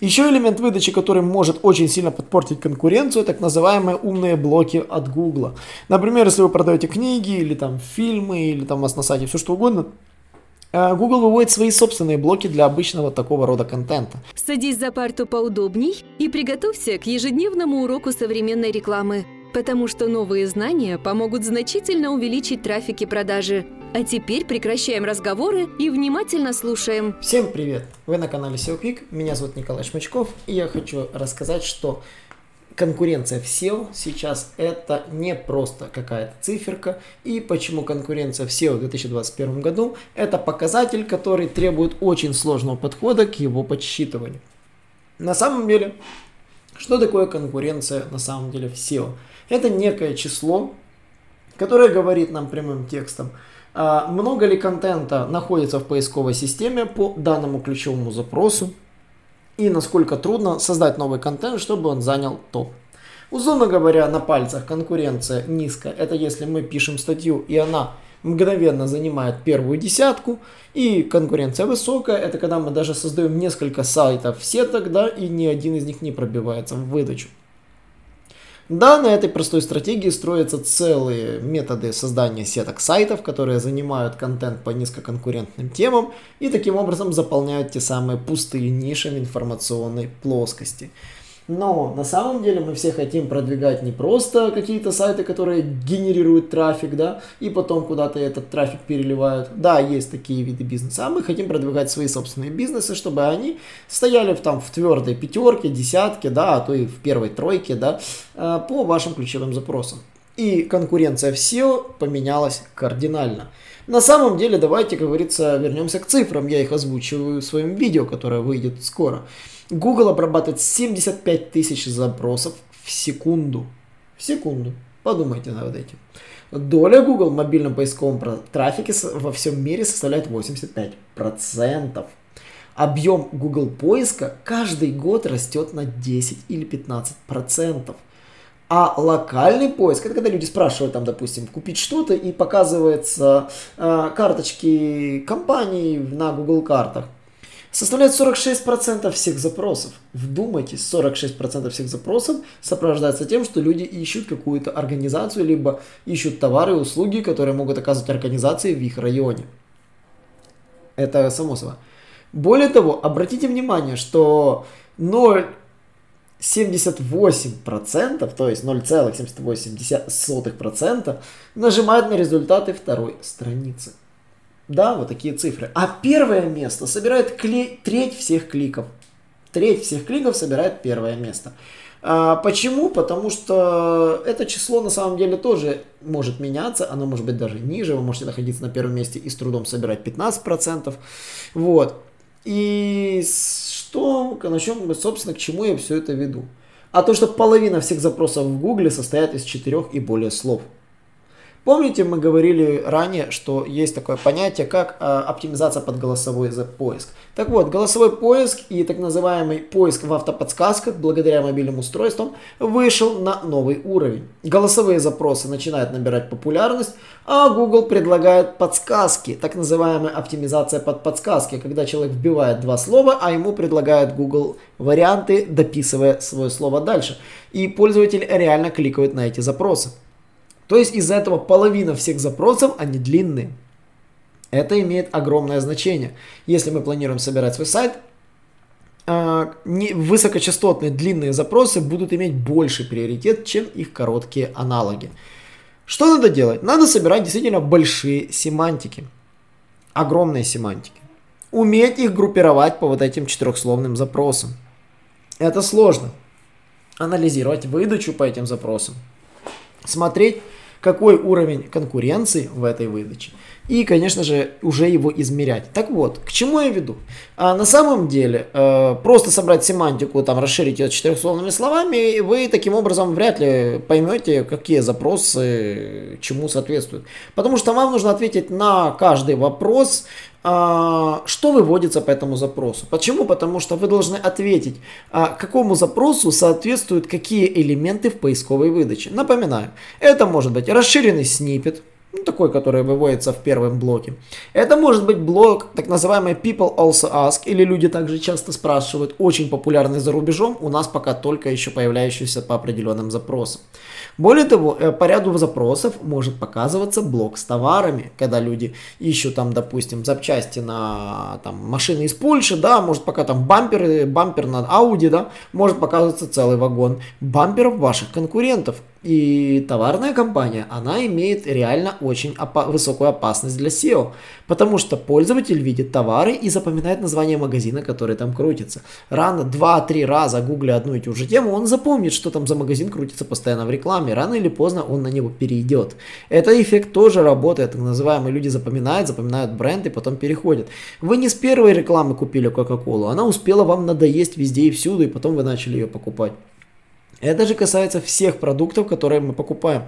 Еще элемент выдачи, который может очень сильно подпортить конкуренцию, так называемые умные блоки от Google. Например, если вы продаете книги или там фильмы, или там вас на сайте все что угодно, э, Google выводит свои собственные блоки для обычного такого рода контента. Садись за парту поудобней и приготовься к ежедневному уроку современной рекламы, потому что новые знания помогут значительно увеличить трафик и продажи. А теперь прекращаем разговоры и внимательно слушаем. Всем привет! Вы на канале SEO Quick, меня зовут Николай Шмачков, и я хочу рассказать, что конкуренция в SEO сейчас это не просто какая-то циферка, и почему конкуренция в SEO в 2021 году это показатель, который требует очень сложного подхода к его подсчитыванию. На самом деле, что такое конкуренция на самом деле в SEO? Это некое число, которое говорит нам прямым текстом – много ли контента находится в поисковой системе по данному ключевому запросу и насколько трудно создать новый контент, чтобы он занял топ. Условно говоря, на пальцах конкуренция низкая. Это если мы пишем статью и она мгновенно занимает первую десятку. И конкуренция высокая, это когда мы даже создаем несколько сайтов все тогда и ни один из них не пробивается в выдачу. Да, на этой простой стратегии строятся целые методы создания сеток сайтов, которые занимают контент по низкоконкурентным темам и таким образом заполняют те самые пустые ниши в информационной плоскости. Но на самом деле мы все хотим продвигать не просто какие-то сайты, которые генерируют трафик, да, и потом куда-то этот трафик переливают. Да, есть такие виды бизнеса, а мы хотим продвигать свои собственные бизнесы, чтобы они стояли в, там в твердой пятерке, десятке, да, а то и в первой тройке, да, э, по вашим ключевым запросам. И конкуренция в SEO поменялась кардинально. На самом деле, давайте, как говорится, вернемся к цифрам. Я их озвучиваю в своем видео, которое выйдет скоро. Google обрабатывает 75 тысяч запросов в секунду. В секунду. Подумайте над этим. Доля Google в мобильном поисковом трафике во всем мире составляет 85%. Объем Google поиска каждый год растет на 10 или 15%. А локальный поиск, это когда люди спрашивают, там, допустим, купить что-то и показывается э, карточки компаний на Google картах составляет 46% всех запросов. Вдумайтесь, 46% всех запросов сопровождается тем, что люди ищут какую-то организацию, либо ищут товары и услуги, которые могут оказывать организации в их районе. Это само собой. Более того, обратите внимание, что 0,78%, то есть 0,78% нажимают на результаты второй страницы. Да, вот такие цифры. А первое место собирает кли... треть всех кликов. Треть всех кликов собирает первое место. А, почему? Потому что это число на самом деле тоже может меняться, оно может быть даже ниже, вы можете находиться на первом месте и с трудом собирать 15%. Вот. И что, на чем, собственно, к чему я все это веду? А то, что половина всех запросов в Гугле состоят из четырех и более слов. Помните, мы говорили ранее, что есть такое понятие, как э, оптимизация под голосовой поиск. Так вот, голосовой поиск и так называемый поиск в автоподсказках благодаря мобильным устройствам вышел на новый уровень. Голосовые запросы начинают набирать популярность, а Google предлагает подсказки, так называемая оптимизация под подсказки, когда человек вбивает два слова, а ему предлагает Google варианты, дописывая свое слово дальше. И пользователь реально кликает на эти запросы. То есть из-за этого половина всех запросов, они длинные. Это имеет огромное значение. Если мы планируем собирать свой сайт, а, высокочастотные длинные запросы будут иметь больший приоритет, чем их короткие аналоги. Что надо делать? Надо собирать действительно большие семантики. Огромные семантики. Уметь их группировать по вот этим четырехсловным запросам. Это сложно. Анализировать выдачу по этим запросам. Смотреть, какой уровень конкуренции в этой выдаче. И, конечно же, уже его измерять. Так вот, к чему я веду? А на самом деле, э, просто собрать семантику, там, расширить ее четырехсловными словами, вы таким образом вряд ли поймете, какие запросы чему соответствуют. Потому что вам нужно ответить на каждый вопрос, что выводится по этому запросу. Почему? Потому что вы должны ответить, а, какому запросу соответствуют какие элементы в поисковой выдаче. Напоминаю, это может быть расширенный снипет, ну, такой, который выводится в первом блоке. Это может быть блок, так называемый People Also Ask, или люди также часто спрашивают, очень популярный за рубежом, у нас пока только еще появляющийся по определенным запросам. Более того, э, по ряду запросов может показываться блок с товарами, когда люди ищут там, допустим, запчасти на там, машины из Польши, да, может пока там бампер, бампер на Audi, да, может показываться целый вагон бамперов ваших конкурентов. И товарная компания, она имеет реально очень опа- высокую опасность для SEO, потому что пользователь видит товары и запоминает название магазина, который там крутится. Рано, 2-3 раза гугля одну и ту же тему, он запомнит, что там за магазин крутится постоянно в рекламе. Рано или поздно он на него перейдет. Этот эффект тоже работает, так называемые люди запоминают, запоминают бренд и потом переходят. Вы не с первой рекламы купили Кока-Колу, она успела вам надоесть везде и всюду, и потом вы начали ее покупать. Это же касается всех продуктов, которые мы покупаем.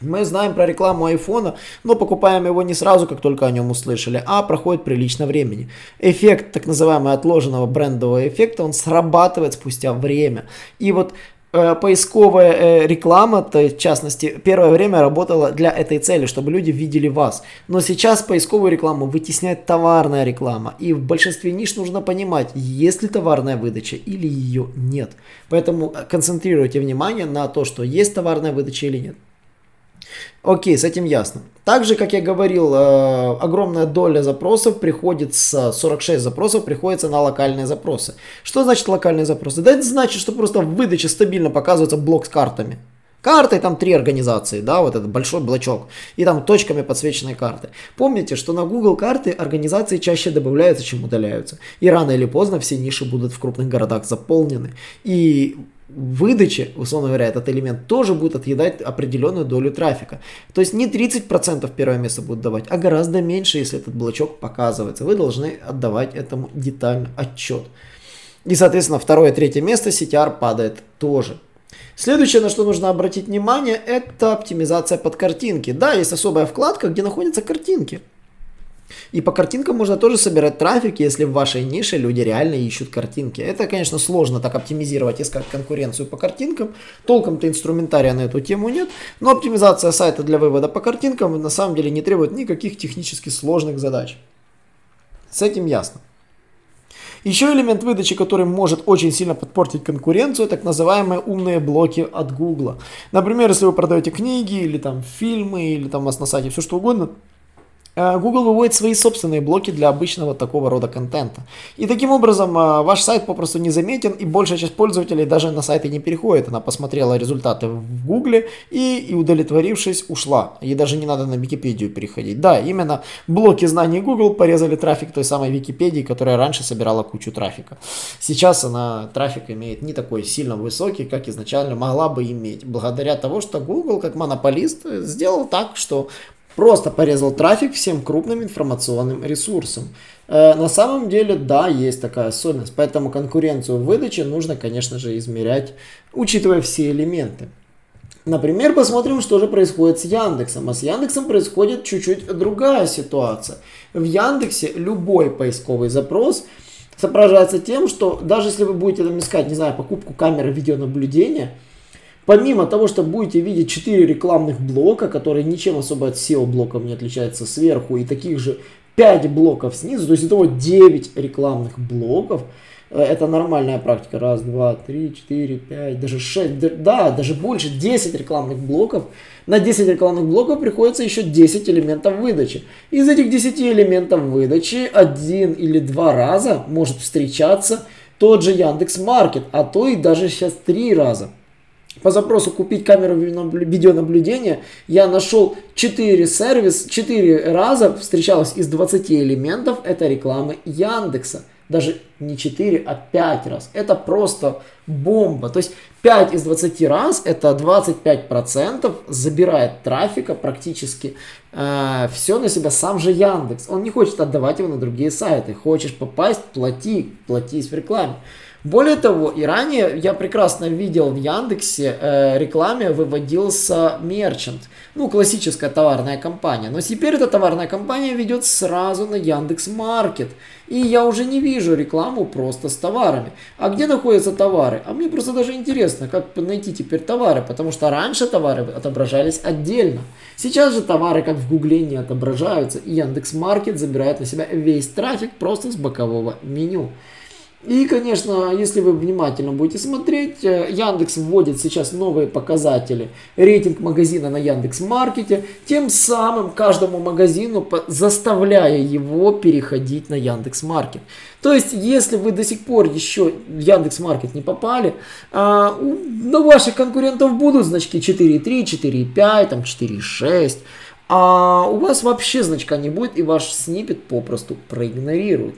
Мы знаем про рекламу айфона, но покупаем его не сразу, как только о нем услышали, а проходит прилично времени. Эффект так называемого отложенного брендового эффекта, он срабатывает спустя время. И вот поисковая э, реклама, то в частности, первое время работала для этой цели, чтобы люди видели вас. Но сейчас поисковую рекламу вытесняет товарная реклама. И в большинстве ниш нужно понимать, есть ли товарная выдача или ее нет. Поэтому концентрируйте внимание на то, что есть товарная выдача или нет. Окей, с этим ясно. Также, как я говорил, э, огромная доля запросов приходится, 46 запросов приходится на локальные запросы. Что значит локальные запросы? Да это значит, что просто в выдаче стабильно показывается блок с картами. Карты там три организации, да, вот этот большой блочок. И там точками подсвеченные карты. Помните, что на Google карты организации чаще добавляются, чем удаляются. И рано или поздно все ниши будут в крупных городах заполнены. И выдаче, условно говоря, этот элемент тоже будет отъедать определенную долю трафика. То есть не 30% первое место будет давать, а гораздо меньше, если этот блочок показывается. Вы должны отдавать этому детально отчет. И, соответственно, второе, третье место CTR падает тоже. Следующее, на что нужно обратить внимание, это оптимизация под картинки. Да, есть особая вкладка, где находятся картинки. И по картинкам можно тоже собирать трафик, если в вашей нише люди реально ищут картинки. Это, конечно, сложно так оптимизировать, искать конкуренцию по картинкам. Толком-то инструментария на эту тему нет. Но оптимизация сайта для вывода по картинкам на самом деле не требует никаких технически сложных задач. С этим ясно. Еще элемент выдачи, который может очень сильно подпортить конкуренцию, так называемые умные блоки от Google. Например, если вы продаете книги или там фильмы, или там у вас на сайте все что угодно, Google выводит свои собственные блоки для обычного такого рода контента. И таким образом э, ваш сайт попросту не заметен, и большая часть пользователей даже на сайты не переходит. Она посмотрела результаты в Google и, и удовлетворившись, ушла. Ей даже не надо на Википедию переходить. Да, именно блоки знаний Google порезали трафик той самой Википедии, которая раньше собирала кучу трафика. Сейчас она трафик имеет не такой сильно высокий, как изначально могла бы иметь, благодаря того, что Google как монополист сделал так, что просто порезал трафик всем крупным информационным ресурсам. Э, на самом деле, да, есть такая особенность, поэтому конкуренцию в выдаче нужно, конечно же, измерять, учитывая все элементы. Например, посмотрим, что же происходит с Яндексом. А с Яндексом происходит чуть-чуть другая ситуация. В Яндексе любой поисковый запрос соображается тем, что даже если вы будете там искать, не знаю, покупку камеры видеонаблюдения – Помимо того, что будете видеть 4 рекламных блока, которые ничем особо от SEO блоков не отличаются сверху, и таких же 5 блоков снизу, то есть итого 9 рекламных блоков, э, это нормальная практика. Раз, два, три, четыре, пять, даже шесть, да, даже больше, 10 рекламных блоков. На 10 рекламных блоков приходится еще 10 элементов выдачи. Из этих 10 элементов выдачи один или два раза может встречаться тот же Яндекс Маркет, а то и даже сейчас три раза по запросу купить камеру видеонаблюдения, я нашел 4 сервис, 4 раза встречалась из 20 элементов, это рекламы Яндекса. Даже не 4, а 5 раз. Это просто бомба. То есть 5 из 20 раз, это 25% забирает трафика практически э, все на себя сам же Яндекс. Он не хочет отдавать его на другие сайты. Хочешь попасть, плати, платись в рекламе. Более того, и ранее я прекрасно видел в Яндексе э, рекламе выводился мерчант, ну классическая товарная компания, но теперь эта товарная компания ведет сразу на Яндекс Маркет, и я уже не вижу рекламу просто с товарами. А где находятся товары? А мне просто даже интересно, как найти теперь товары, потому что раньше товары отображались отдельно. Сейчас же товары как в Гугле не отображаются, и Яндекс Маркет забирает на себя весь трафик просто с бокового меню. И, конечно, если вы внимательно будете смотреть, э, Яндекс вводит сейчас новые показатели, рейтинг магазина на Яндекс Маркете, тем самым каждому магазину заставляя его переходить на Яндекс Маркет. То есть, если вы до сих пор еще в Яндекс Маркет не попали, а, на ваших конкурентов будут значки 4.3, 4.5, там 4.6, а у вас вообще значка не будет и ваш снипет попросту проигнорируют.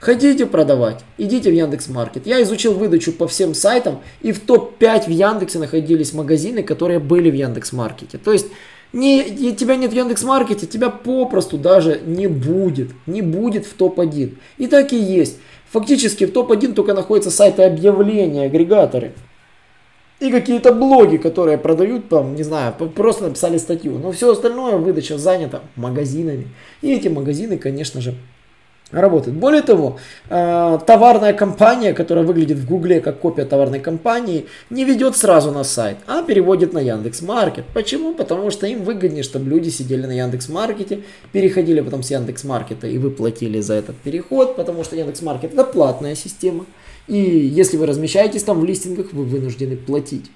Хотите продавать? Идите в Яндекс Маркет. Я изучил выдачу по всем сайтам, и в топ-5 в Яндексе находились магазины, которые были в Яндекс Маркете. То есть не, тебя нет в Яндекс Маркете, тебя попросту даже не будет. Не будет в топ-1. И так и есть. Фактически в топ-1 только находятся сайты объявления, агрегаторы. И какие-то блоги, которые продают, там, не знаю, просто написали статью. Но все остальное выдача занята магазинами. И эти магазины, конечно же, работает. Более того, э, товарная компания, которая выглядит в Гугле как копия товарной компании, не ведет сразу на сайт, а переводит на Яндекс Маркет. Почему? Потому что им выгоднее, чтобы люди сидели на Яндекс Маркете, переходили потом с Яндекс Маркета и вы платили за этот переход, потому что Яндекс Маркет это платная система. И если вы размещаетесь там в листингах, вы вынуждены платить.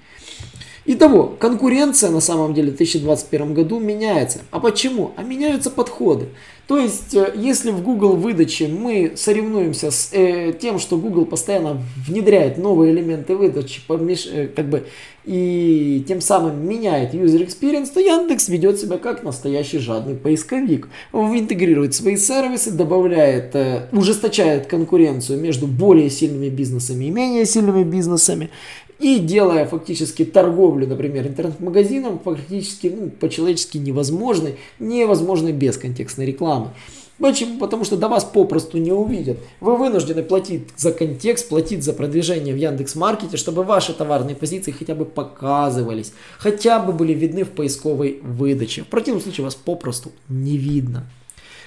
Итого, конкуренция на самом деле в 2021 году меняется. А почему? А меняются подходы. То есть, э, если в Google выдаче мы соревнуемся с э, тем, что Google постоянно внедряет новые элементы выдачи, помеш, э, как бы, и тем самым меняет user experience, то Яндекс ведет себя как настоящий жадный поисковик. Он интегрирует свои сервисы, добавляет, э, ужесточает конкуренцию между более сильными бизнесами и менее сильными бизнесами. И делая фактически торговлю, например, интернет-магазином, фактически ну, по-человечески невозможной, невозможной без контекстной рекламы. Почему? Потому что до вас попросту не увидят. Вы вынуждены платить за контекст, платить за продвижение в Яндекс Маркете, чтобы ваши товарные позиции хотя бы показывались, хотя бы были видны в поисковой выдаче. В противном случае вас попросту не видно.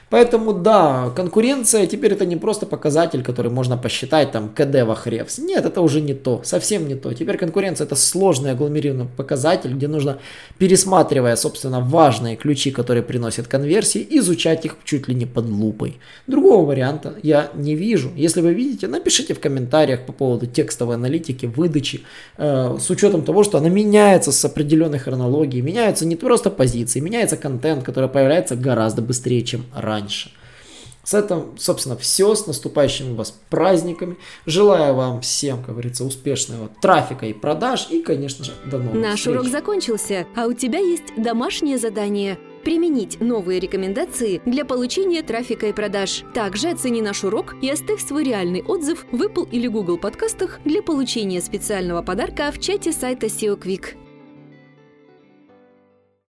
Поэтому да, конкуренция теперь это не просто показатель, который можно посчитать там КД в Ахревс. Нет, это уже не то, совсем не то. Теперь конкуренция это сложный агломерированный показатель, где нужно, пересматривая, собственно, важные ключи, которые приносят конверсии, изучать их чуть ли не под лупой. Другого варианта я не вижу. Если вы видите, напишите в комментариях по поводу текстовой аналитики, выдачи, э, с учетом того, что она меняется с определенной хронологией, меняются не просто позиции, меняется контент, который появляется гораздо быстрее, чем раньше раньше. С этим, собственно, все. С наступающими вас праздниками. Желаю вам всем, как говорится, успешного трафика и продаж. И, конечно же, до новых Наш встреч. урок закончился, а у тебя есть домашнее задание – применить новые рекомендации для получения трафика и продаж. Также оцени наш урок и оставь свой реальный отзыв в Apple или Google подкастах для получения специального подарка в чате сайта SEO Quick.